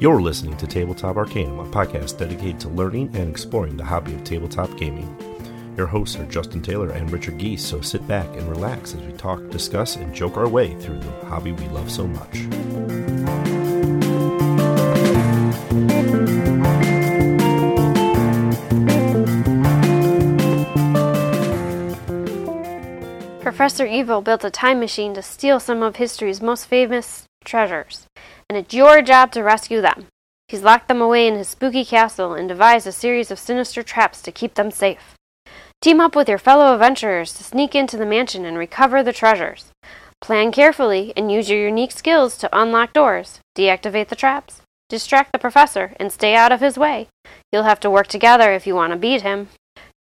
You're listening to Tabletop Arcanum, a podcast dedicated to learning and exploring the hobby of tabletop gaming. Your hosts are Justin Taylor and Richard Geese, so sit back and relax as we talk, discuss, and joke our way through the hobby we love so much. Professor Evil built a time machine to steal some of history's most famous treasures, and it's your job to rescue them. He's locked them away in his spooky castle and devised a series of sinister traps to keep them safe. Team up with your fellow adventurers to sneak into the mansion and recover the treasures. Plan carefully and use your unique skills to unlock doors, deactivate the traps, distract the professor, and stay out of his way. You'll have to work together if you want to beat him.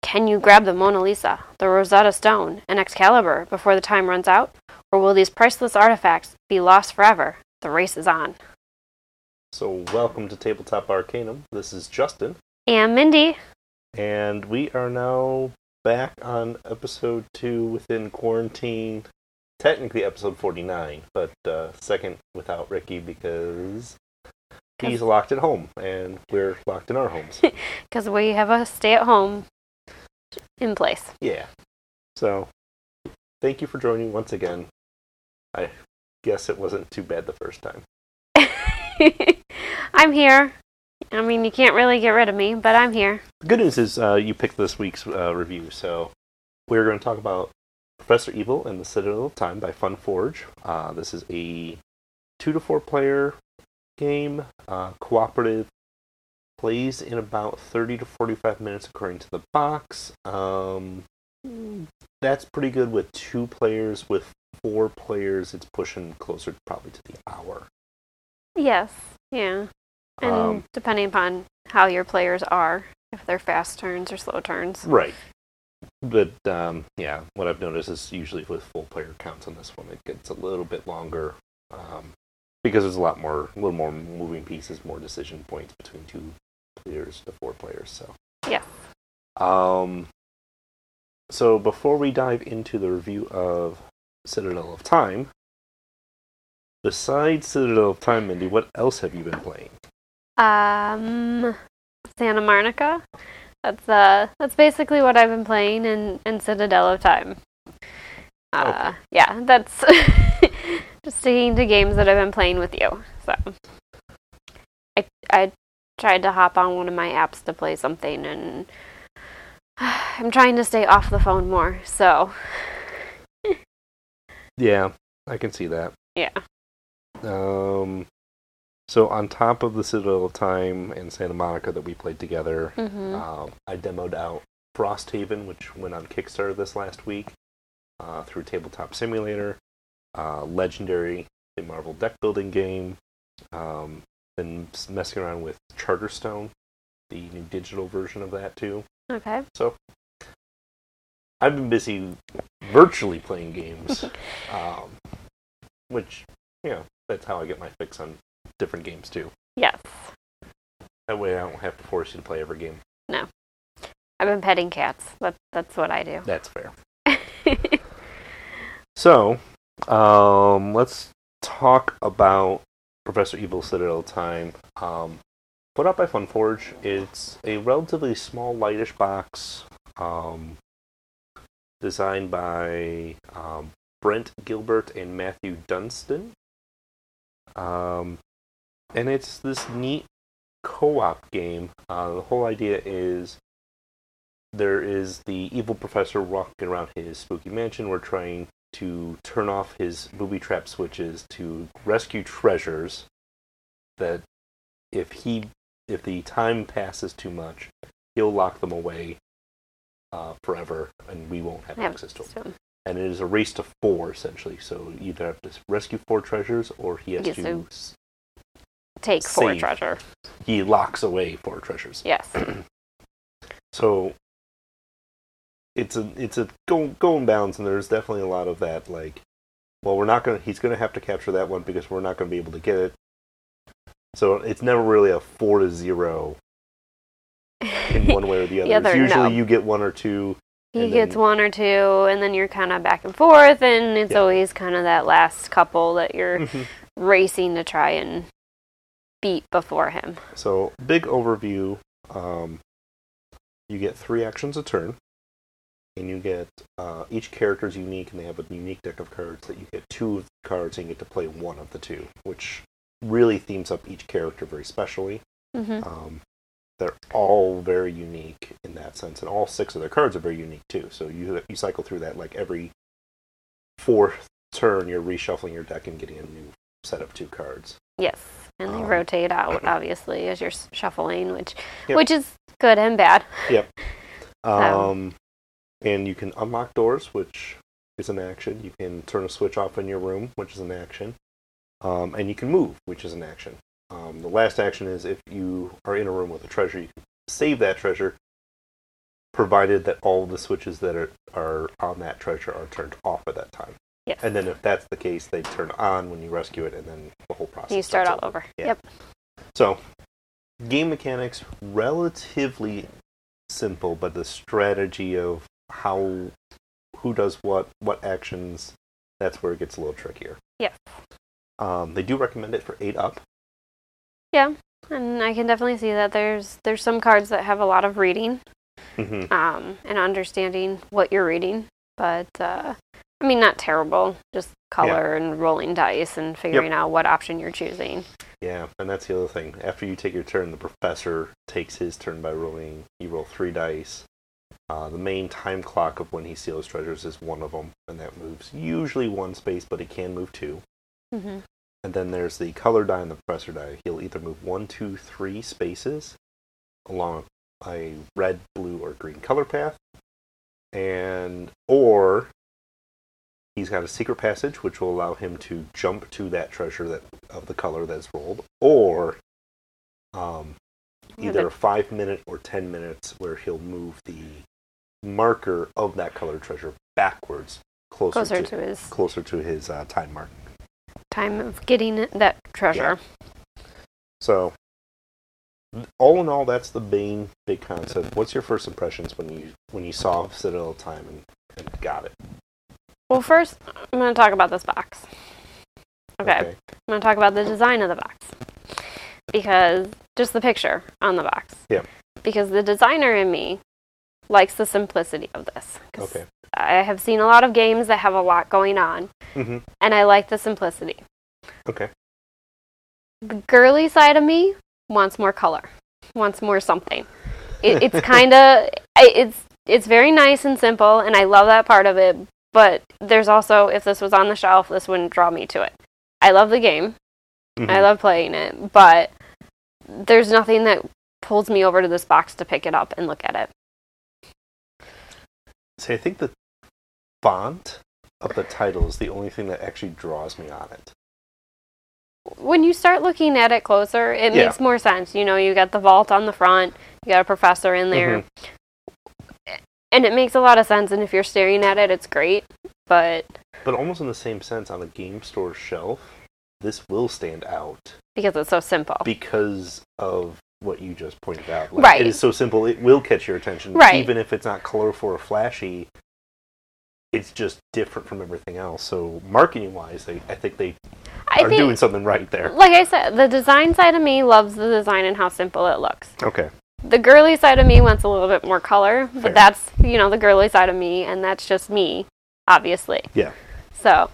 Can you grab the Mona Lisa, the Rosetta Stone, and Excalibur before the time runs out? Or will these priceless artifacts be lost forever? The race is on. So, welcome to Tabletop Arcanum. This is Justin, And Mindy. and we are now back on episode two within quarantine. Technically, episode 49, but uh, second without Ricky because he's locked at home and we're locked in our homes. Because we have a stay at home in place. Yeah. So, thank you for joining once again. I guess it wasn't too bad the first time. I'm here. I mean, you can't really get rid of me, but I'm here. The good news is uh, you picked this week's uh, review, so we're going to talk about Professor Evil and the Citadel of Time by Funforge. Uh, this is a two to four player game, uh, cooperative, plays in about 30 to 45 minutes according to the box. Um, that's pretty good with two players. With four players, it's pushing closer probably to the hour. Yes. Yeah. And Um, depending upon how your players are, if they're fast turns or slow turns. Right. But um, yeah, what I've noticed is usually with full player counts on this one, it gets a little bit longer um, because there's a lot more, a little more moving pieces, more decision points between two players to four players. So Yeah. Um. So before we dive into the review of Citadel of Time, besides Citadel of Time, Mindy, what else have you been playing? Um, Santa Monica. That's uh, that's basically what I've been playing in, in Citadel of Time. Uh, yeah, that's just sticking to games that I've been playing with you. So, I I tried to hop on one of my apps to play something, and I'm trying to stay off the phone more. So, Yeah, I can see that. yeah. Um, so on top of the Citadel of Time and Santa Monica that we played together, hmm um, I demoed out Frosthaven, which went on Kickstarter this last week uh, through Tabletop Simulator. Uh, legendary, the Marvel deck building game. Um, been messing around with Charterstone, the new digital version of that too. Okay. So I've been busy virtually playing games, um, which you know that's how I get my fix on different games too. Yes. That way I don't have to force you to play every game. No, I've been petting cats. That that's what I do. That's fair. So, um, let's talk about Professor Evil Citadel Time. Um, put out by Funforge. It's a relatively small, lightish box. Um, designed by um, Brett Gilbert and Matthew Dunstan. Um, and it's this neat co-op game. Uh, the whole idea is there is the evil professor walking around his spooky mansion. We're trying to turn off his booby trap switches to rescue treasures that if he if the time passes too much, he'll lock them away uh, forever, and we won't have access to them. So, And it is a race to four essentially. So you either have to rescue four treasures, or he has Yes, to. so- s- take four treasure. He locks away four treasures. Yes. So it's a it's a go going balance, and there's definitely a lot of that. Like, well, we're not gonna. He's gonna have to capture that one because we're not gonna be able to get it. So it's never really a four to zero in one way or the other. The other, usually no. you get one or two. He and gets then- one or two, and then you're kind of back and forth, and it's Yeah. always kind of that last couple that you're racing to try and beat before him. So, big overview. Um, you get three actions a turn, and you get uh, each character is unique, and they have a unique deck of cards that you get two of the cards, and you get to play one of the two, which really themes up each character very specially. hmm Um, they're all very unique in that sense, and all six of their cards are very unique too. So you you cycle through that like every fourth turn, you're reshuffling your deck and getting a new set of two cards. Yes, and they Um, rotate out obviously as you're shuffling, which Yep. which is good and bad. Yep. Um, and you can unlock doors, which is an action. You can turn a switch off in your room, which is an action. Um, and you can move, which is an action. Um, the last action is if you are in a room with a treasure, you can save that treasure, provided that all the switches that are, are on that treasure are turned off at that time. Yes. And then if that's the case, they turn on when you rescue it, and then the whole process. you start all over. Yeah. Yep. So, game mechanics relatively simple, but the strategy of how who does what, what actions, that's where it gets a little trickier. Yes. Um, they do recommend it for eight up. Yeah, and I can definitely see that there's there's some cards that have a lot of reading Mm-hmm. um, and understanding what you're reading, but uh, I mean not terrible. Just color and rolling dice and figuring out what option you're choosing. Yeah, and that's the other thing. After you take your turn, the professor takes his turn by rolling. You roll three dice. Uh, the main time clock of when he steals treasures is one of them, and that moves usually one space, but it can move two. hmm And then there's the color die and the professor die. He'll either move one, two, three spaces along a red, blue, or green color path, and or he's got a secret passage which will allow him to jump to that treasure that of the color that's rolled, or um, either a five minute or ten minutes where he'll move the marker of that colored treasure backwards closer, closer to, to his closer to his uh, time mark. Time of getting that treasure. So, all in all, that's the main big concept. What's your first impressions when you when you saw Citadel Time and, and got it? Well, first I'm going to talk about this box. Okay. I'm going to talk about the design of the box. Because just the picture on the box. Yeah. Because the designer in me likes the simplicity of this. Okay. I have seen a lot of games that have a lot going on, Mm-hmm. and I like the simplicity. Okay. The girly side of me wants more color, wants more something. It, it's kind of it's it's very nice and simple, and I love that part of it. But there's also, if this was on the shelf, this wouldn't draw me to it. I love the game. Mm-hmm. I love playing it, but there's nothing that pulls me over to this box to pick it up and look at it. See, I think the font of the title is the only thing that actually draws me on it. When you start looking at it closer, it Yeah. makes more sense. You know, you got the vault on the front, you got a professor in there, mm-hmm. and it makes a lot of sense. And if you're staring at it, it's great. But But almost in the same sense, on a game store shelf, this will stand out because it's so simple, because of what you just pointed out. Like, Right. It is so simple; it will catch your attention, Right. even if it's not colorful or flashy. It's just different from everything else. So, marketing-wise, they, I think they I are think, doing something right there. like I said, the design side of me loves the design and how simple it looks. Okay. The girly side of me wants a little bit more color, but Fair. that's you know the girly side of me, and that's just me, obviously. Yeah. So,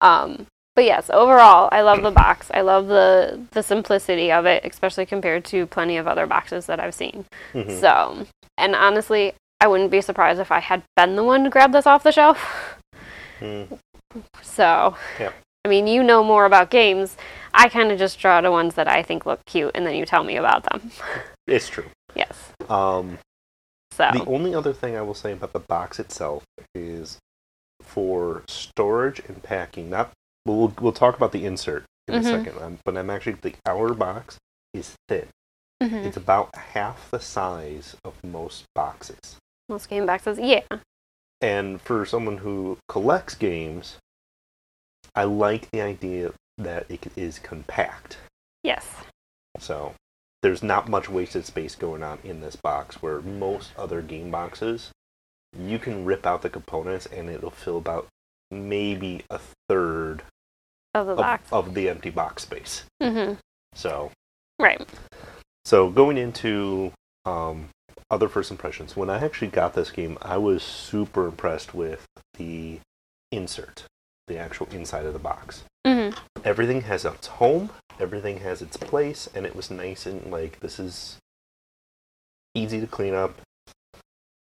um, but yes, overall, I love the box. I love the the simplicity of it, especially compared to plenty of other boxes that I've seen. Mhm. So, and honestly, I wouldn't be surprised if I had been the one to grab this off the shelf. Mm. So, Yep. I mean, you know more about games. I kind of just draw the ones that I think look cute, and then you tell me about them. It's true. yes. Um, So, The only other thing I will say about the box itself is for storage and packing. Not we'll we'll talk about the insert in a Mhm. second, um, but I'm actually the outer box is thin. Mhm. It's about half the size of most boxes. most game boxes, yeah. And for someone who collects games, I like the idea that it is compact. Yes. So there's not much wasted space going on in this box where most other game boxes you can rip out the components and it'll fill about maybe a third Of the box. of the empty box space. hmm So Right. So going into um, other first impressions, when I actually got this game, I was super impressed with the insert, the actual inside of the box. Mm-hmm. Everything has its home, everything has its place, and it was nice and like this is easy to clean up,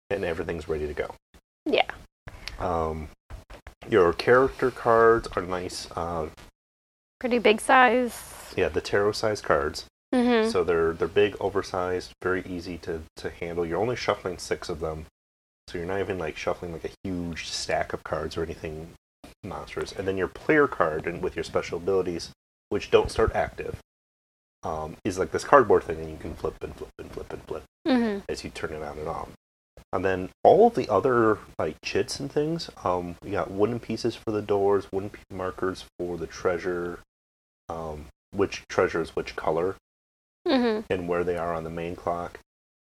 and everything's ready to go. Yeah. Um, your character cards are nice. Uh, Pretty big size. yeah, the tarot size cards. Mm-hmm. So they're they're big, oversized, very easy to, to handle. You're only shuffling six of them, so you're not even like shuffling like a huge stack of cards or anything monstrous. And then your player card and with your special abilities, which don't start active, um, is like this cardboard thing, and you can flip and flip and flip and flip mm-hmm. as you turn it on and off. And then all of the other like chits and things, um, we got wooden pieces for the doors, wooden markers for the treasure, um, which treasure is which color, Mm-hmm. and where they are on the main clock.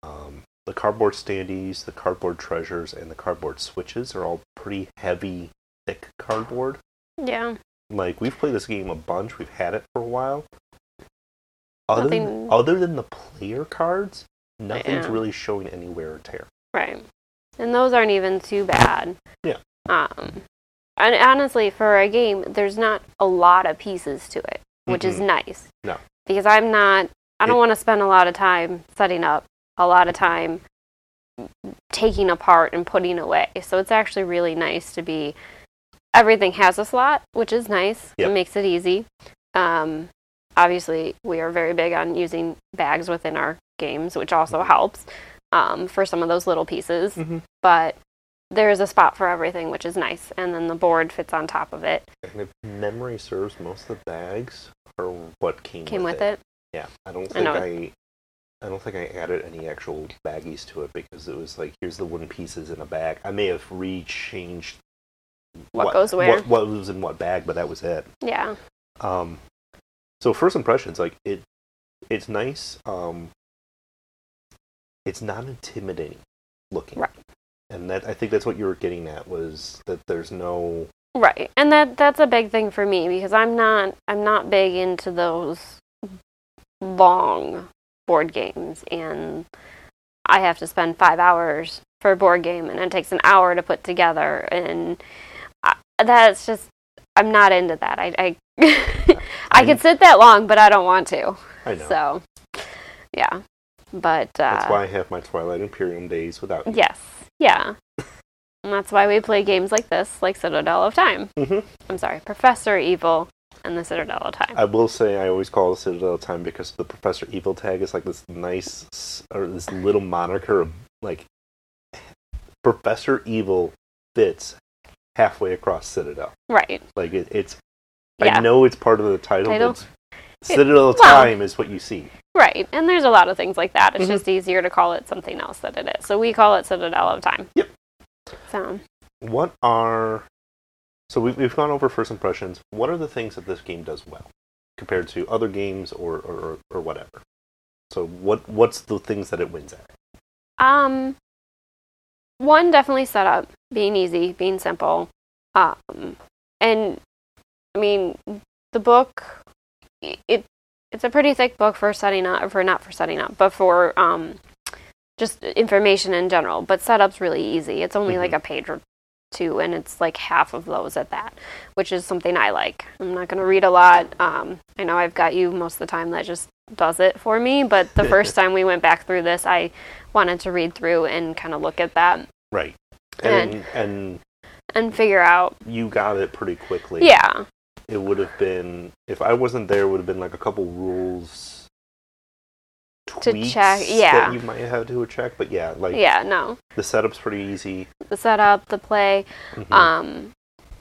Um, the cardboard standees, the cardboard treasures, and the cardboard switches are all pretty heavy, thick cardboard. Yeah. Like we've played this game a bunch, we've had it for a while. Other than, other than the player cards, nothing's Yeah. really showing any wear or tear. Right. And those aren't even too bad. Yeah. Um, and honestly, for a game, there's not a lot of pieces to it, which is Mhm. nice. No. Because I'm not, I don't want to spend a lot of time setting up, a lot of time taking apart and putting away. So it's actually really nice to be, everything has a slot, which is nice. Yep. It makes it easy. Um, obviously, we are very big on using bags within our games, which also Mhm. helps um, for some of those little pieces. Mhm. But there's a spot for everything, which is nice. And then the board fits on top of it. And if memory serves, most of the bags are what came, Came with it. Yeah, I don't think know. I, I, don't think I added any actual baggies to it because it was like here's the wooden pieces in a bag. I may have rechanged What goes where. what, what was in what bag, but that was it. Yeah. Um, so first impressions, like it, it's nice. Um, it's not intimidating looking, Right. And that I think that's what you were getting at was that there's no Right. And that that's a big thing for me because I'm not I'm not big into those long board games and I have to spend 5 hours for a board game and it takes an hour to put together and I, that's just I'm not into that. I I, I could sit that long but I don't want to. I know. So yeah. But uh that's why I have my Twilight Imperium days without you. Yes. Yeah. And that's why we play games like this, like Citadel of Time. Mhm. I'm sorry, Professor Evil and the Citadel of Time. I will say I always call it Citadel of Time because the Professor Evil tag is like this nice or this little moniker of like Professor Evil fits halfway across Citadel. right. Like it, it's Yeah. I know it's part of the title, Title? Citadel of well- Time is what you see. Right. And there's a lot of things like that. It's Mhm. just easier to call it something else that it is. So we call it Citadel of Time. Yep. So, What are so we've we've gone over first impressions. What are the things that this game does well compared to other games or or, or, or whatever? So what what's the things that it wins at? um, one definitely setup, being easy, being simple. Um, and I mean, the book, it it's a pretty thick book for setting up, for not for setting up, but for um, just information in general. But setup's really easy. It's only like Mhm. a page or two, and it's like half of those at that, which is something I like. I'm not gonna read a lot. Um, I know I've got you most of the time that just does it for me, but the first time we went back through this, I wanted to read through and kind of look at that Right. And- And and and figure out. you got it pretty quickly. Yeah, It would have been if I wasn't there. Would have been like a couple rules To check, yeah. that you might have to check. But yeah, like yeah, no, the setup's pretty easy. the setup, the play. Mhm. Um,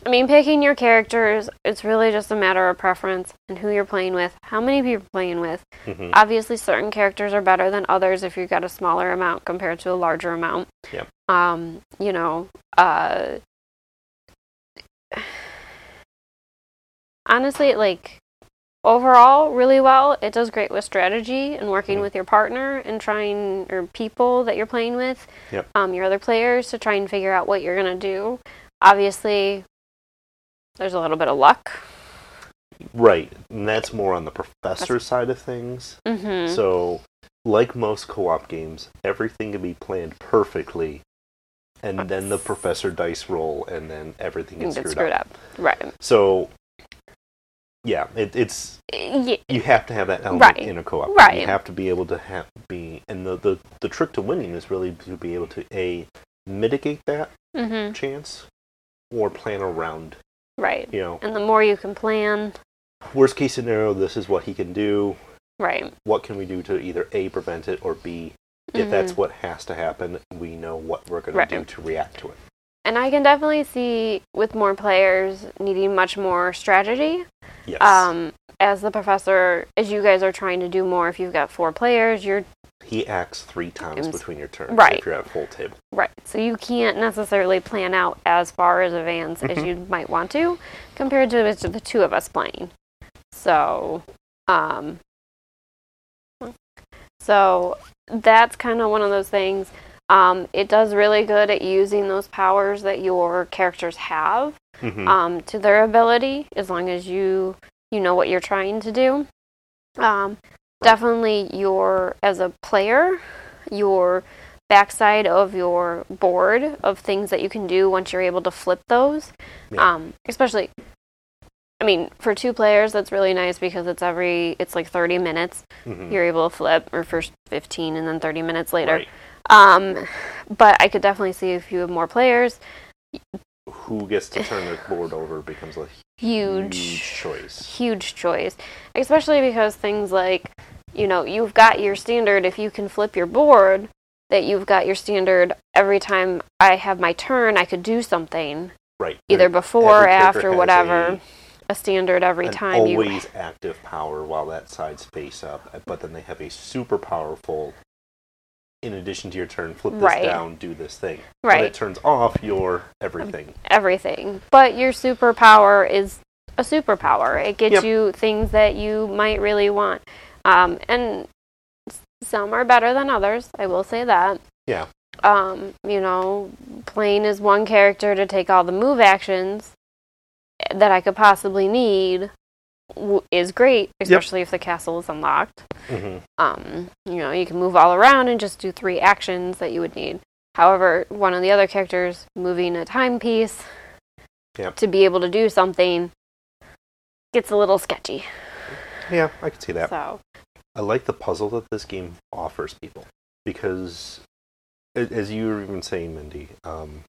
I mean, picking your characters, it's really just a matter of preference and who you're playing with, how many people you're playing with. Mhm. Obviously, certain characters are better than others if you've got a smaller amount compared to a larger amount. Yep. Um, you know, uh, honestly, like overall, really well. It does great with strategy and working Mhm. with your partner and trying or people that you're playing with, Yep. um, your other players to try and figure out what you're gonna do. Obviously, there's a little bit of luck. Right, and that's more on the professor side of things. Mm-hmm. So, like most co-op games, everything can be planned perfectly, and then the professor dice roll, and then everything gets get screwed, screwed up. up. Right. So, yeah, it, it's Yeah. you have to have that element Right. in a co-op. Right. You have to be able to have be, and the, the the trick to winning is really to be able to a mitigate that Mm-hmm. chance, or plan around. Right. You know, And the more you can plan, worst case scenario, this is what he can do. right. What can we do to either a prevent it or b if Mhm. that's what has to happen, we know what we're going Right. to do to react to it. And I can definitely see with more players needing much more strategy. Yes. Um, as the professor, as you guys are trying to do more, if you've got four players, you're he acts three times between your turns right. if you're at full table. right. So you can't necessarily plan out as far as advance as Mhm. you might want to, compared to the- to the two of us playing. So, um, so that's kind of one of those things. Um, it does really good at using those powers that your characters have. Mhm. um, to their ability as long as you you know what you're trying to do. Um, definitely your as a player, your backside of your board of things that you can do once you're able to flip those. Yeah. Um, especially I mean, for two players that's really nice because it's every it's like 30 minutes Mhm. you're able to flip or first 15 and then 30 minutes later. Right. Um, but I could definitely see if you have more players, Who gets to turn their board over becomes a huge huge choice. huge choice, especially because things like, you know, you've got your standard. If you can flip your board, that you've got your standard every time I have my turn, I could do something Right. either before, or after, whatever. a- A, standard every time you. always active power while that side's face up, but then they have a super powerful. In addition to your turn, flip this Right. down, do this thing. When Right, it turns off, your everything. everything. But your superpower is a superpower. It gets Yep. you things that you might really want. Um, and some are better than others. I will say that. Yeah. um, you know, playing as one character to take all the move actions that I could possibly need w- is great, especially if the castle is unlocked. hmm Um, you know, you can move all around and just do three actions that you would need. However, one of the other characters moving a timepiece Yep. to be able to do something gets a little sketchy. Yeah, I can see that. So, I like the puzzle that this game offers people because, as you were even saying, Mindy, um,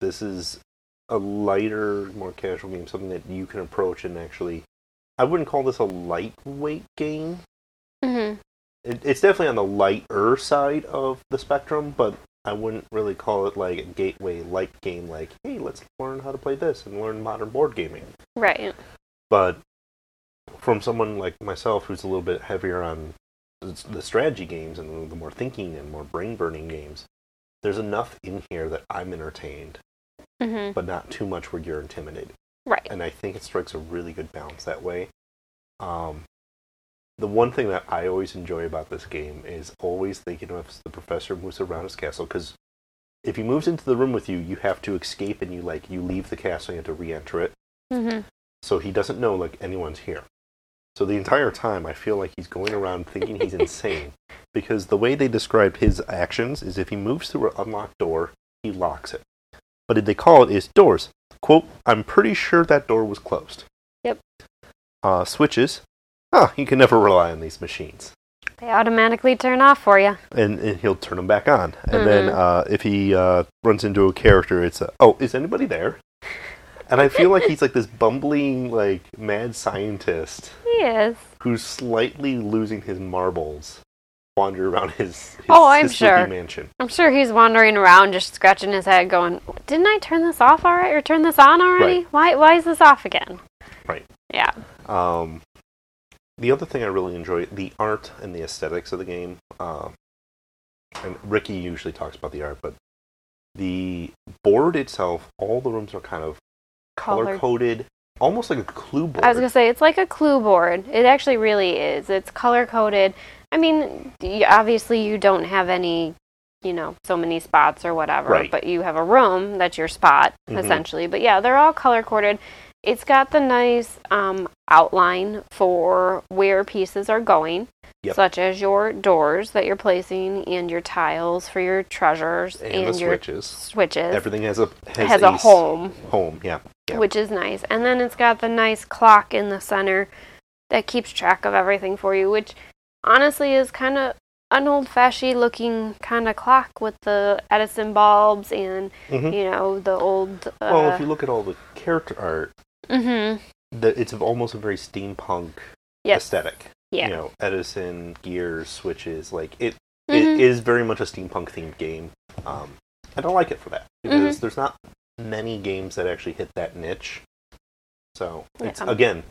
this is a lighter, more casual game, something that you can approach and actually. I wouldn't call this a lightweight game. mhm. It, it's definitely on the lighter side of the spectrum, but I wouldn't really call it like a gateway light game. Like, hey, let's learn how to play this and learn modern board gaming. right. But from someone like myself who's a little bit heavier on the strategy games and the more thinking and more brain burning games, there's enough in here that I'm entertained, hmm but not too much where you're intimidated. Right. And I think it strikes a really good balance that way. Um, the one thing that I always enjoy about this game is always thinking of the professor moves around his castle because if he moves into the room with you, you have to escape and you like you leave the castle, and you have to re-enter it. hmm So he doesn't know like anyone's here. So the entire time I feel like he's going around thinking he's insane because the way they describe his actions is if he moves through an unlocked door, he locks it. But did they call it is doors? Quote, I'm pretty sure that door was closed. Yep. Uh, switches. Ah, you can never rely on these machines. They automatically turn off for you. And, and he'll turn them back on. And then Mhm. uh, if he uh, runs into a character, it's a, oh, is anybody there? And I feel like he's like this bumbling, like mad scientist He is. who's slightly losing his marbles, wander around his, his, Oh, I'm his sure. mansion. I'm sure he's wandering around just scratching his head going, Didn't I turn this off already or turn this on already? Right. Why why is this off again? Right. Yeah. Um, the other thing I really enjoy the art and the aesthetics of the game. Um, and Ricky usually talks about the art, but the board itself, all the rooms are kind of color coded, almost like a clue board. I was gonna say it's like a clue board. It actually really is. It's color coded. I mean, obviously you don't have any, you know, so many spots or whatever, Right. but you have a room that's your spot Mhm. essentially. But yeah, they're all color coded, it's got the nice um, outline for where pieces are going, Yep. such as your doors that you're placing and your tiles for your treasures And, and, the your switches. switches. Everything has a has, has a s- home, Home, yeah. Yeah. which is nice. And then it's got the nice clock in the center that keeps track of everything for you, which honestly is kind of an old-fashioned looking kind of clock with the Edison bulbs and Mhm. you know the old. Uh, Well, if you look at all the character art, mm-hmm. the, it's almost a very steampunk Yes. aesthetic. Yeah. You know, Edison, gears, switches, like it. Mhm. It is very much a steampunk themed game. Um, I don't like it for that Mm-hmm. because there's not many games that actually hit that niche. So it's Yeah. again,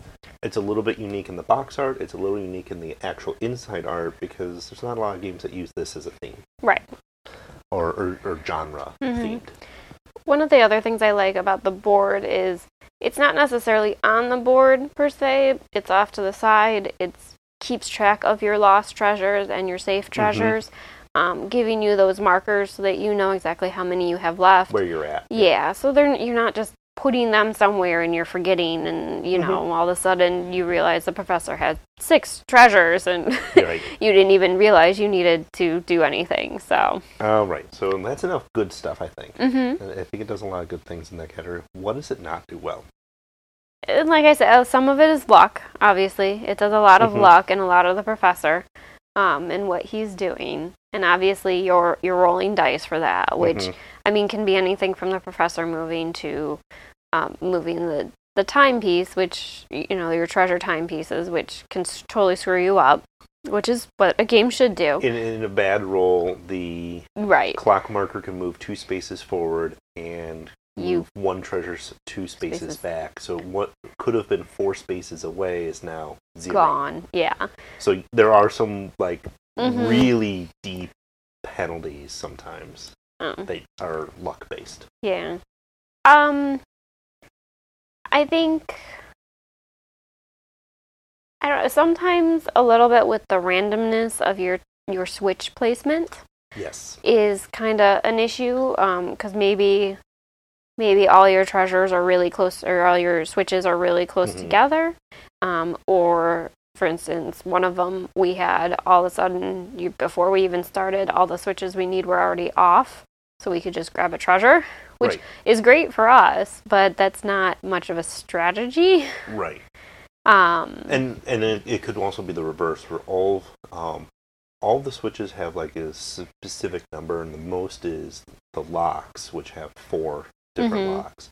it's a little bit unique in the box art. It's a little unique in the actual inside art because there's not a lot of games that use this as a theme Right. or or, or genre Mhm. themed. One of the other things I like about the board is it's not necessarily on the board per se. It's off to the side. It keeps track of your lost treasures and your safe treasures, um, giving you those markers so that you know exactly how many you have left. Where you're at. Yeah, so they're you're not just putting them somewhere and you're forgetting, and you know all of a sudden you realize the professor had six treasures and Right. you didn't even realize you needed to do anything. So, All right. So that's enough good stuff, I think. hmm I think it does a lot of good things in that category. What does it not do well? and like I said, uh, some of it is luck. Obviously, it does a lot of Mhm. luck and a lot of the professor, um, and what he's doing, and obviously you're you're rolling dice for that, which Mhm. I mean can be anything from the professor moving to um, moving the the timepiece, which you know your treasure timepieces, which can s- totally screw you up, which is what a game should do. in, in a bad roll, the right. clock marker can move two spaces forward and You- one treasures two spaces, Spaces. back. So what could have been four spaces away is now zero. Gone. Yeah. So there are some like Mhm. really deep penalties sometimes Oh. that are luck based. Yeah. Um I think I don't know, sometimes a little bit with the randomness of your your switch placement Yes. is kind of an issue um cuz maybe maybe all your treasures are really close or all your switches are really close Mhm. together um or for instance one of them we had all of a sudden you, before we even started all the switches we need were already off so we could just grab a treasure which Right. is great for us but that's not much of a strategy Right. um And and it, it could also be the reverse where all um all the switches have like a specific number and the most is the locks which have four different Mhm. locks.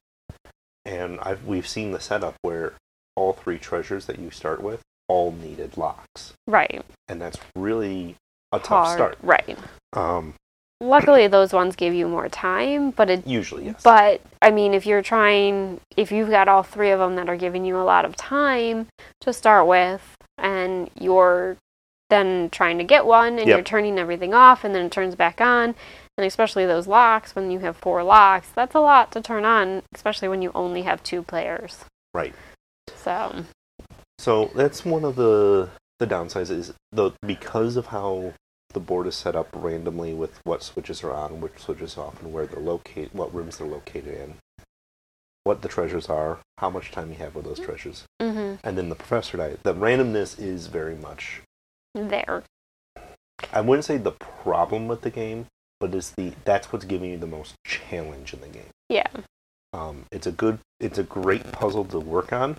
And I've we've seen the setup where all three treasures that you start with all needed locks. right And that's really a tough hard start. right Um luckily those ones give you more time but it usually yes. But I mean, if you're trying, if you've got all three of them that are giving you a lot of time to start with, and you're then trying to get one, and Yep. you're turning everything off, and then it turns back on, and especially those locks, when you have four locks, that's a lot to turn on, especially when you only have two players. Right. So, So that's one of the the downsides is the because of how the board is set up randomly with what switches are on, which switches off, and where they're located, what rooms they're located in, what the treasures are, how much time you have with those treasures, hmm and then the professor die. The randomness is very much. there. I wouldn't say the problem with the game, but it's the that's what's giving you the most challenge in the game. Yeah. Um, it's a good, it's a great puzzle to work on,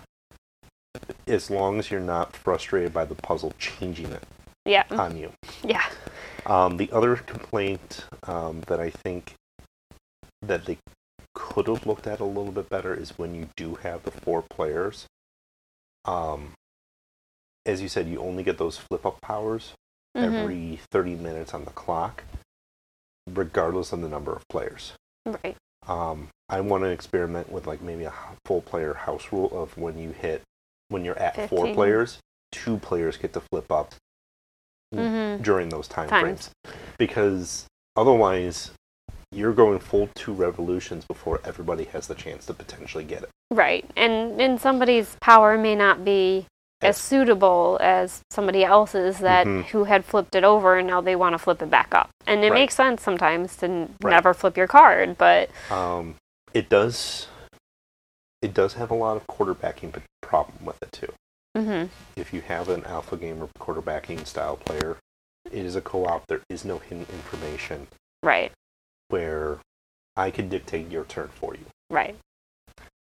as long as you're not frustrated by the puzzle changing it Yeah. on you. Yeah. Um, the other complaint um, that I think that they could have looked at a little bit better is when you do have the four players. Um, as you said, you only get those flip up powers Mhm. every 30 minutes on the clock, regardless of the number of players. Right. Um, I want to experiment with like maybe a full player house rule of when you hit when you're at four players, two players get to flip up hmm during those time Times. frames because otherwise you're going full two revolutions before everybody has the chance to potentially get it. Right. And and somebody's power may not be as suitable as somebody else's that Mhm. who had flipped it over and now they want to flip it back up. And it Right. makes sense sometimes to n- Right. never flip your card, but Um, it does. it does have a lot of quarterbacking problem with it too. Mhm. If you have an alpha gamer quarterbacking style player, it is a co-op. There is no hidden information Right. where I can dictate your turn for you. Right.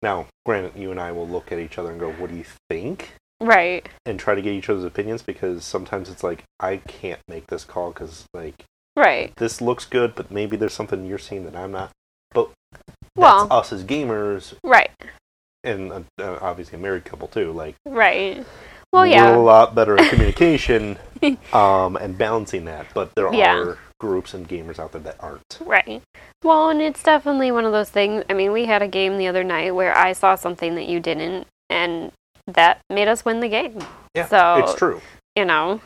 Now, granted, you and I will look at each other and go, "What do you think?" Right. and try to get each other's opinions because sometimes it's like I can't make this call because like Right. this looks good, but maybe there's something you're seeing that I'm not. But Well- us as gamers, Right. and uh, uh, obviously a married couple too. Like, Right. Well, we're yeah. a lot better at communication um, and balancing that. But there Yeah. are groups and gamers out there that aren't. Right. Well, and it's definitely one of those things. I mean, we had a game the other night where I saw something that you didn't, and that made us win the game. Yeah, So- it's true. You know.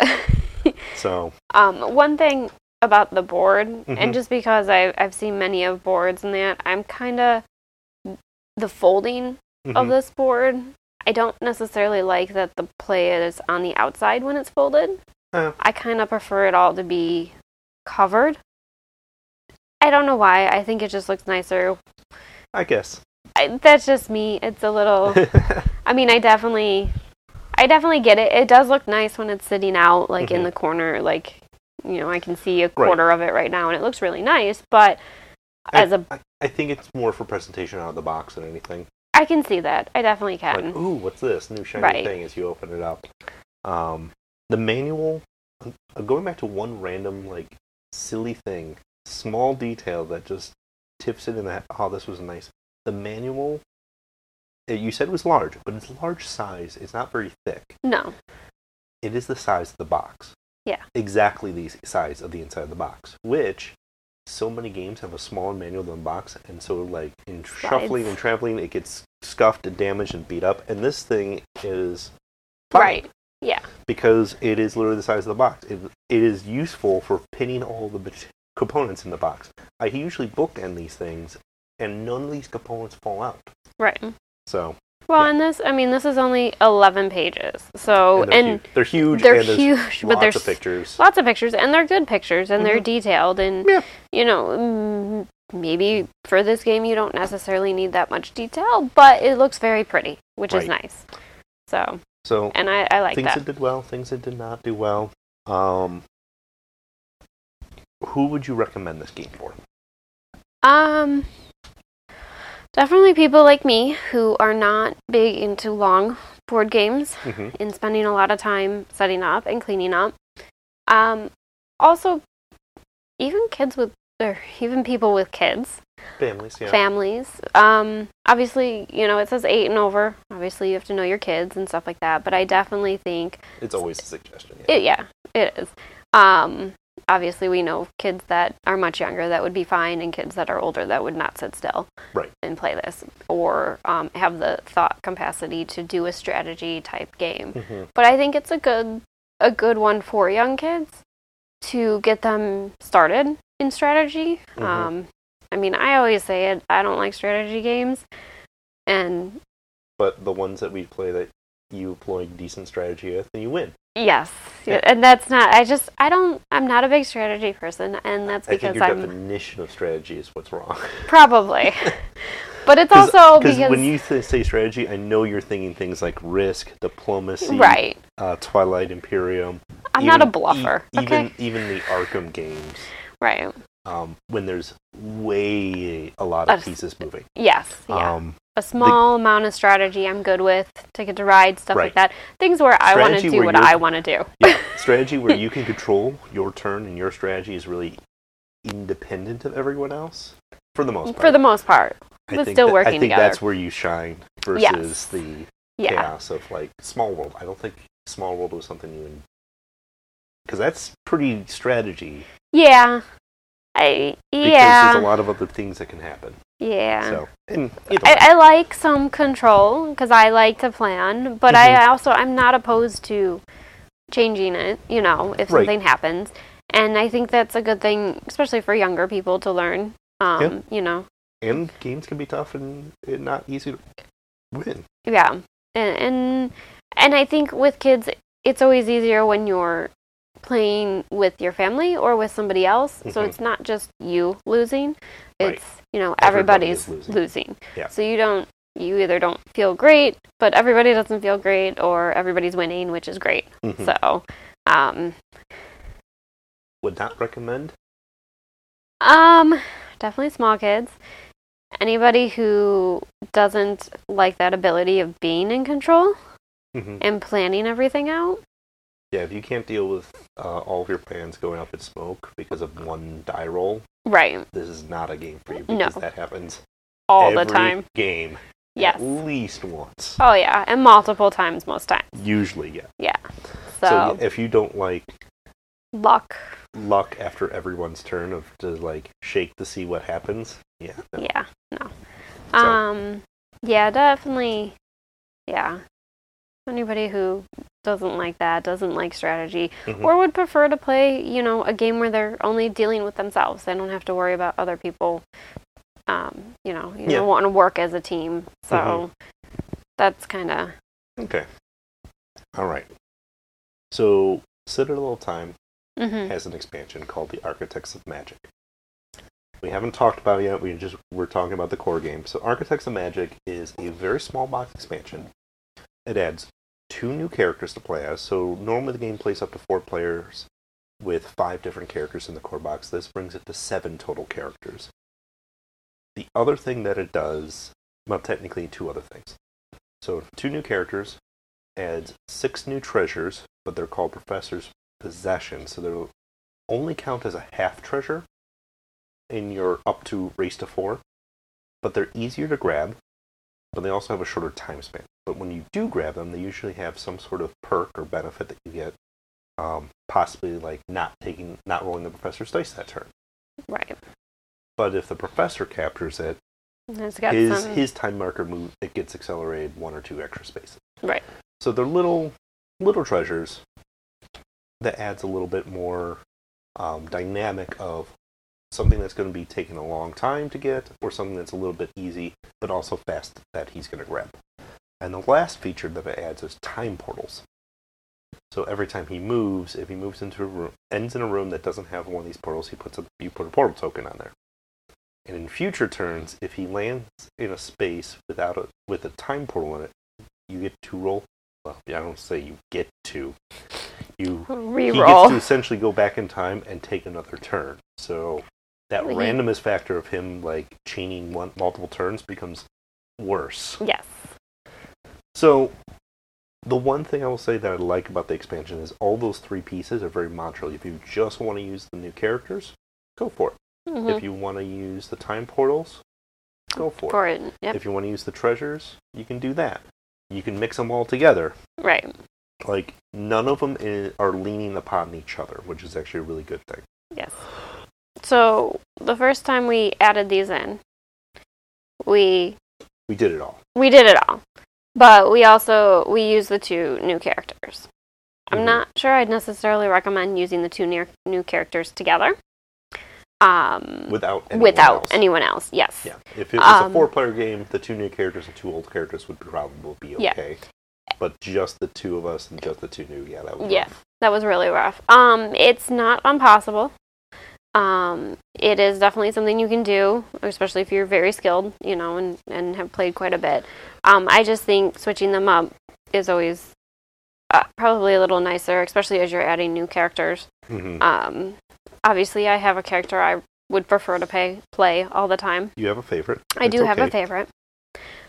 So um, one thing about the board, Mhm. and just because I, I've seen many of boards and that, I'm kind of the folding of mhm, this board. I don't necessarily like that the play is on the outside when it's folded. Uh. I kind of prefer it all to be covered. I don't know why. I think it just looks nicer. I guess. I, that's just me. It's a little. I mean, I definitely, I definitely get it. It does look nice when it's sitting out, like in Mhm. the corner. Like, you know, I can see a quarter of it right now, and it looks really nice. But as a, I, I think it's more for presentation out of the box than anything. I can see that. I definitely can. like, ooh, what's this new shiny Right. thing as you open it up. Um, the manual, going back to one random like silly thing, small detail that just tips it in that. Oh, this was nice. The manual, you said was large, but it's large size. It's not very thick. no. It is the size of the box. Yeah. Exactly the size of the inside of the box, which so many games have a smaller manual than the box, and so like in shuffling and traveling, it gets scuffed and damaged and beat up. And this thing is fine Right. Yeah. because it is literally the size of the box. It, it is useful for pinning all the components in the box. I usually bookend these things, and none of these components fall out. Right. So Well, Yeah. and this, I mean, this is only 11 pages. So, and they're, and huge. they're huge. they're huge, but lots there's of pictures. lots of pictures, and they're good pictures, and they're Mhm. detailed, and Yeah. you know, mm, maybe for this game you don't necessarily need that much detail, but it looks very pretty, which is nice. So, So and I, I like things that. that did well, things that did not do well. Um, who would you recommend this game for? Um, definitely people like me who are not big into long board games Mm-hmm. and spending a lot of time setting up and cleaning up. Um, also, even kids with, or even people with kids, Families, yeah. families. Um, obviously, you know, it says eight and over. Obviously, you have to know your kids and stuff like that. But I definitely think it's always a suggestion. Yeah. it, yeah, it is. Um, obviously, we know kids that are much younger that would be fine, and kids that are older that would not sit still Right. and play this, or um, have the thought capacity to do a strategy type game. hmm But I think it's a good a good one for young kids to get them started in strategy. Mhm. Um, I mean, I always say it. I don't like strategy games, and But the ones that we play that you employ decent strategy with, and you win. Yes, Yeah. and that's not. I just I don't. I'm not a big strategy person, and that's because I think because your definition of strategy is what's wrong. probably. but it's also Because when you th- say strategy, I know you're thinking things like risk, diplomacy, right. uh, Twilight Imperium. I'm not a bluffer. e- okay. Even even the Arkham games, right. Um, when there's way a lot of Uh, pieces moving. Yes. Yeah. Um, a small amount of strategy I'm good with. Ticket to ride, stuff Right. like that. Things where I want to do what I want to do. yeah, strategy where you can control your turn and your strategy is really independent of everyone else for the most part. For the most part. I but still that- working I think together. that's where you shine versus Yes. the Yeah. chaos of like Small World. I don't think Small World was something you because that's pretty strategy Yeah. I because yeah. there's a lot of other things that can happen. yeah. So and I. I like some control because I like to plan, but Mm-hmm. I also I'm not opposed to changing it. You know, if Right. something happens, and I think that's a good thing, especially for younger people to learn. Um, Yeah. you know, and games can be tough and, and not easy to win. yeah, and, and and I think with kids, it's always easier when you're playing with your family or with somebody else. So Mhm. it's not just you losing. Right. It's, you know, everybody's is losing. losing. Yeah. So you don't you either don't feel great, but everybody doesn't feel great or everybody's winning, which is great. Mhm. So, um Would not recommend. um definitely small kids. Anybody who doesn't like that ability of being in control hmm and planning everything out. Yeah, if you can't deal with uh, all of your plans going up in smoke because of one die roll, Right. this is not a game for you No. because that happens All the time. game. Yes. At least once. Oh yeah, and multiple times most times. Usually, yeah. So, So, if you don't like luck. luck after everyone's turn of to like shake to see what happens, yeah. no. Yeah, no. So- Um yeah, definitely yeah. Anybody who doesn't like that, doesn't like strategy, Mhm. or would prefer to play, you know, a game where they're only dealing with themselves. They don't have to worry about other people um, you know, you Yeah. don't want to work as a team. So Mhm. that's kind of Okay. All right. So Citadel of Time mhm. has an expansion called the Architects of Magic. We haven't talked about it yet. We just we're talking about the core game. So Architects of Magic is a very small box expansion. It adds two new characters to play as. So normally the game plays up to four players with five different characters in the core box. This brings it to seven total characters. The other thing that it does, well, technically two other things. So two new characters adds six new treasures, but they're called Professor's Possessions. So they'll only count as a half treasure in your up to race to four, but they're easier to grab, but they also have a shorter time span. But when you do grab them, they usually have some sort of perk or benefit that you get, um, possibly like not taking, not rolling the professor's dice that turn. right. But if the professor captures it, It's got his some his time marker move it gets accelerated one or two extra spaces. Right. So they're little little treasures that adds a little bit more um, dynamic of something that's going to be taking a long time to get, or something that's a little bit easy but also fast that he's going to grab. And the last feature that it adds is time portals. So every time he moves, if he moves into a room, ends in a room that doesn't have one of these portals, he puts a you put a portal token on there. And in future turns, if he lands in a space without a with a time portal in it, you get to roll. Well, I don't say you get to. You he gets to essentially go back in time and take another turn. So that Well, he- randomness factor of him like chaining one multiple turns becomes worse. Yes. So the one thing I will say that I like about the expansion is all those three pieces are very modular. If you just want to use the new characters, go for it. Mhm. If you want to use the time portals, go for, For it. it. Yep. If you want to use the treasures, you can do that. You can mix them all together. Right. Like none of them i are leaning upon each other, which is actually a really good thing. Yes. So the first time we added these in, we We did it all. we did it all, but we also we use the two new characters. I'm Mhm. not sure I'd necessarily recommend using the two near, new characters together. Um, without anyone without else. anyone else. Yes. Yeah, if it was a Um, four-player game, the two new characters and two old characters would probably be okay. Yeah. But just the two of us and just the two new, yeah, that was Yeah. rough. That was really rough. Um, it's not impossible. Um, it is definitely something you can do, especially if you're very skilled, you know, and, and have played quite a bit. Um, I just think switching them up is always uh, probably a little nicer, especially as you're adding new characters. Mhm. Um, obviously, I have a character I would prefer to pay, play all the time. You have a favorite? I It's do have a favorite.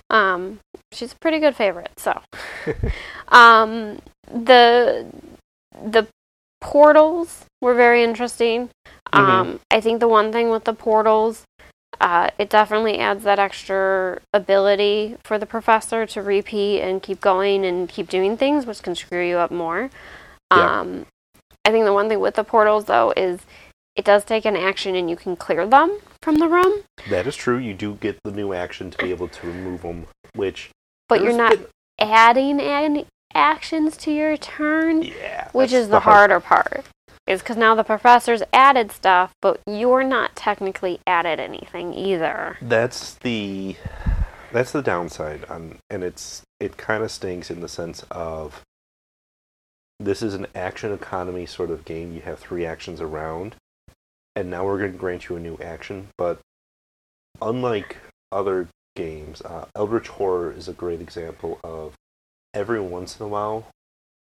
Um, she's a pretty good favorite. So, um, the the portals were very interesting. Mhm. Um, I think the one thing with the portals, uh, it definitely adds that extra ability for the professor to repeat and keep going and keep doing things, which can screw you up more. Yeah. Um, I think the one thing with the portals though is it does take an action and you can clear them from the room, That is true. You do get the new action to be able to remove them, which. but you're not been- adding any actions to your turn. Yeah. which is the, hard harder part is because now the professor's added stuff but you're not technically added anything either That's the that's the downside on and it's it kind of stinks in the sense of this is an action economy sort of game. You have three actions around, and now we're going to grant you a new action. But unlike other games, uh, Eldritch Horror is a great example of every once in a while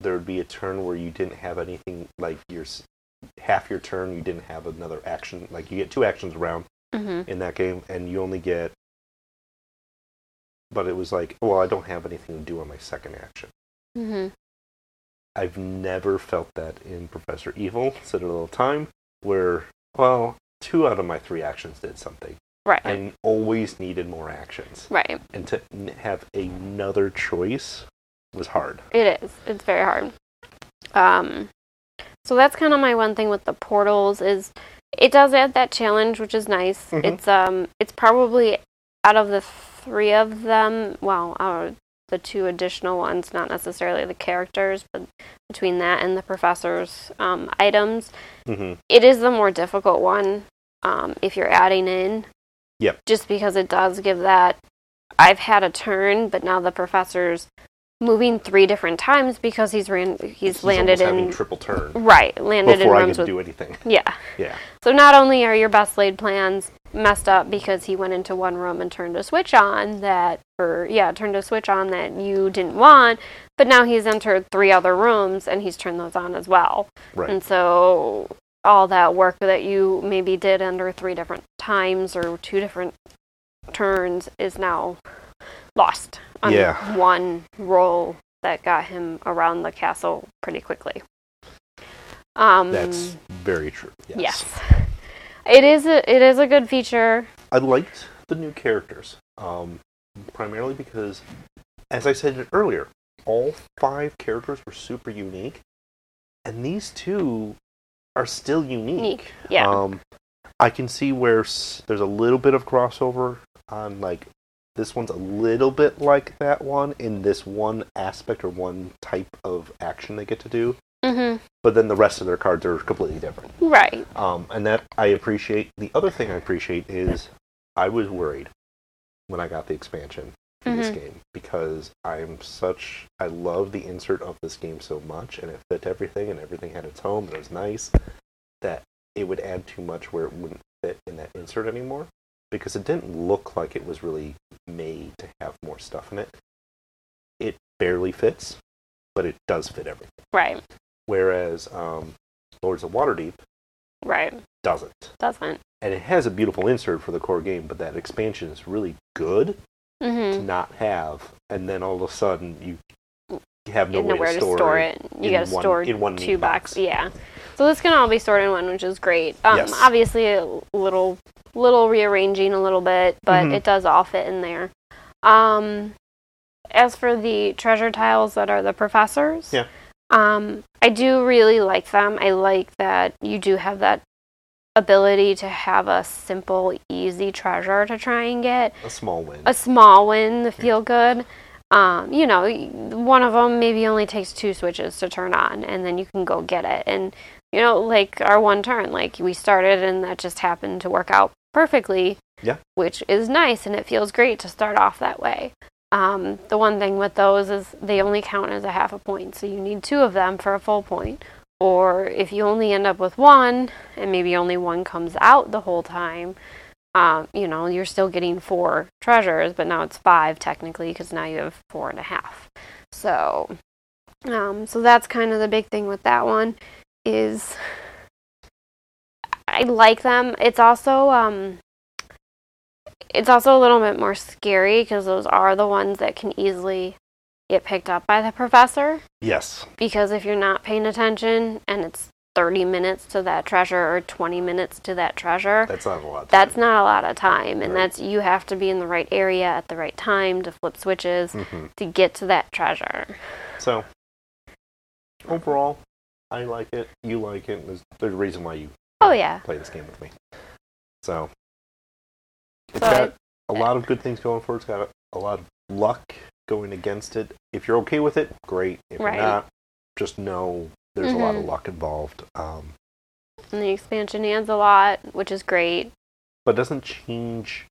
there would be a turn where you didn't have anything like your half your turn you didn't have another action like you get two actions around Mm-hmm. in that game and you only get but it was like well i don't have anything to do on my second action Mm-hmm. i've never felt that in professor evil citadel of time where well two out of my three actions did something Right. i always needed more actions right. and to have another choice was hard It is. It's very hard. Um, so that's kind of my one thing with the portals is it does add that challenge, which is nice. Mhm. It's um, it's probably out of the three of them. Well, the two additional ones, not necessarily the characters, but between that and the professor's um, items, hmm it is the more difficult one um, if you're adding in. Yep. Just because it does give that. I've had a turn, but now the professor's moving three different times because he's ran. He's, landed almost having in triple turn right landed before in I rooms could with do anything. yeah. Yeah. So not only are your best laid plans messed up because he went into one room and turned a switch on that, or yeah, turned a switch on that you didn't want, but now he's entered three other rooms and he's turned those on as well. Right. And so all that work that you maybe did under three different times or two different turns is now lost on Yeah. one roll that got him around the castle pretty quickly. Um, That's very true. Yes. yes. It is a it is a good feature. I liked the new characters, um, primarily because, as I said earlier, all five characters were super unique, and these two are still unique. Unique, yeah. Um, I can see where s- there's a little bit of crossover on like this one's a little bit like that one in this one aspect or one type of action they get to do, hmm but then the rest of their cards are completely different. Right. Um, and that I appreciate. The other thing I appreciate is I was worried when I got the expansion for this Mhm. game because I'm such I love the insert of this game so much and it fit everything and everything had its home and it was nice that it would add too much where it wouldn't fit in that insert anymore because it didn't look like it was really made to have more stuff in it. It barely fits, but it does fit everything. Right. Whereas um, Lords of Waterdeep Right. doesn't Doesn't. and it has a beautiful insert for the core game, but that expansion is really good to hmm not have, and then all of a sudden you have no You know way where to to store, store it. it. You got to store in one two box. box. Yeah. So this can all be stored in one, which is great. Um, Yes. Obviously, a little little rearranging a little bit, but Mhm. it does all fit in there. Um, as for the treasure tiles that are the professors, Yeah. um, I do really like them. I like that you do have that ability to have a simple, easy treasure to try and get A small win. a small win to feel good. Um, you know, one of them maybe only takes two switches to turn on, and then you can go get it. And you know, like our one turn, like we started, and that just happened to work out perfectly. Yeah. Which is nice, and it feels great to start off that way. Um, the one thing with those is they only count as a half a point, so you need two of them for a full point. Or if you only end up with one, and maybe only one comes out the whole time, um, you know, you're still getting four treasures, but now it's five technically because now you have four and a half. So, um, so that's kind of the big thing with that one is I like them. It's also um, it's also a little bit more scary because those are the ones that can easily get picked up by the professor yes. because if you're not paying attention and it's 30 minutes to that treasure or 20 minutes to that treasure That's not a lot. of that's not a lot of time and Right. that's you have to be in the right area at the right time to flip switches Mhm. to get to that treasure So overall, I like it. You like it. There's, there's a reason why you oh yeah play this game with me. So it's So got a lot of good things going for it. It's got a, a lot of luck going against it. If you're okay with it, great. If Right. you're not, just know there's a lot of Mhm. luck involved. Um, and the expansion adds a lot which is great but doesn't change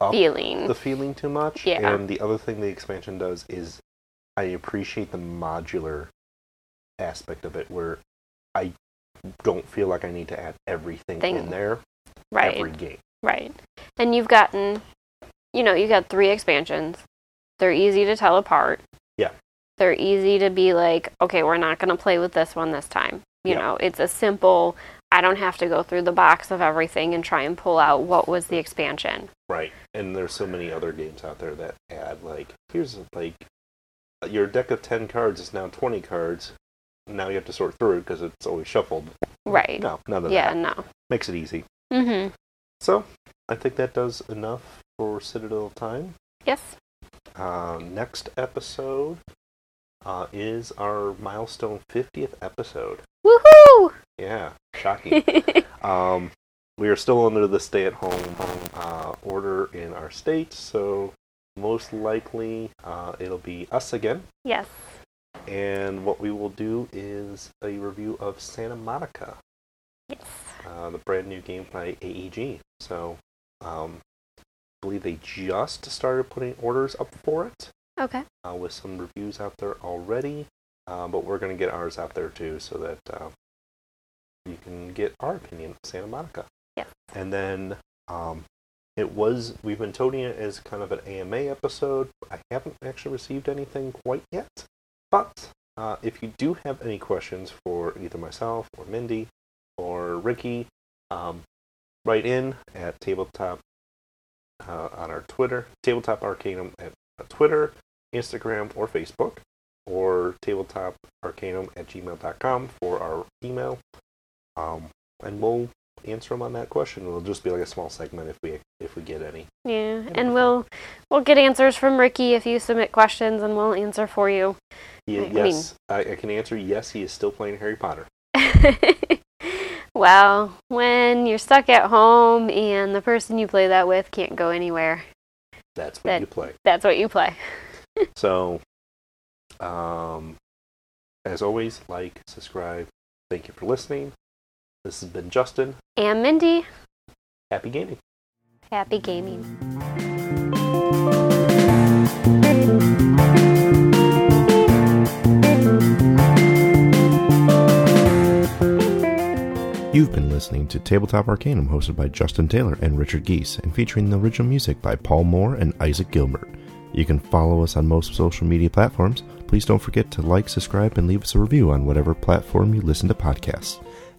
up feeling the feeling too much. Yeah. And the other thing the expansion does is I appreciate the modular aspect of it where I don't feel like I need to add everything Thing. in there Right. every game. Right. And you've gotten, you know, you got three expansions. They're easy to tell apart. Yeah. They're easy to be like, okay, we're not going to play with this one this time. You Yeah. know, it's a simple, I don't have to go through the box of everything and try and pull out what was the expansion. Right. And there's so many other games out there that add like here's like your deck of 10 cards is now 20 cards. Now you have to sort through because it's always shuffled. Right. No, none of yeah, that. no. Makes it easy. Mm-hmm. So, I think that does enough for Citadel Time. Yes. Uh, next episode uh, is our milestone 50th episode. Woohoo! Yeah, shocking. um, we are still under the stay-at-home uh, order in our state, so most likely uh, it'll be us again. yes. And what we will do is a review of Santa Monica, Yes. uh, the brand new game by AEG. So, um, I believe they just started putting orders up for it. Okay. uh, with some reviews out there already, uh, but we're going to get ours out there too so that uh, you can get our opinion of Santa Monica. Yes. And then um, it was, we've been toting it as kind of an AMA episode. I haven't actually received anything quite yet, but uh, if you do have any questions for either myself or Mindy or Ricky, um, write in at tabletop uh, on our Twitter, Tabletop Arcanum at uh, Twitter, Instagram, or Facebook, or tabletop.arcanum at gmail.com for our email. Um, and we'll answer them on that question. It'll just be like a small segment if we if we get any. Yeah, Yeah. and we'll we'll get answers from Ricky if you submit questions, and we'll answer for you. He, I mean- yes, I, I can answer. Yes, he is still playing Harry Potter. well, when you're stuck at home and the person you play that with can't go anywhere, That's what That- you play. that's what you play. So, um, as always, like, subscribe. Thank you for listening. This has been Justin. And Mindy, Happy gaming. happy gaming. You've been listening to Tabletop Arcanum, hosted by Justin Taylor and Richard Geese, and featuring the original music by Paul Moore and Isaac Gilbert. You can follow us on most social media platforms. Please don't forget to like, subscribe, and leave us a review on whatever platform you listen to podcasts.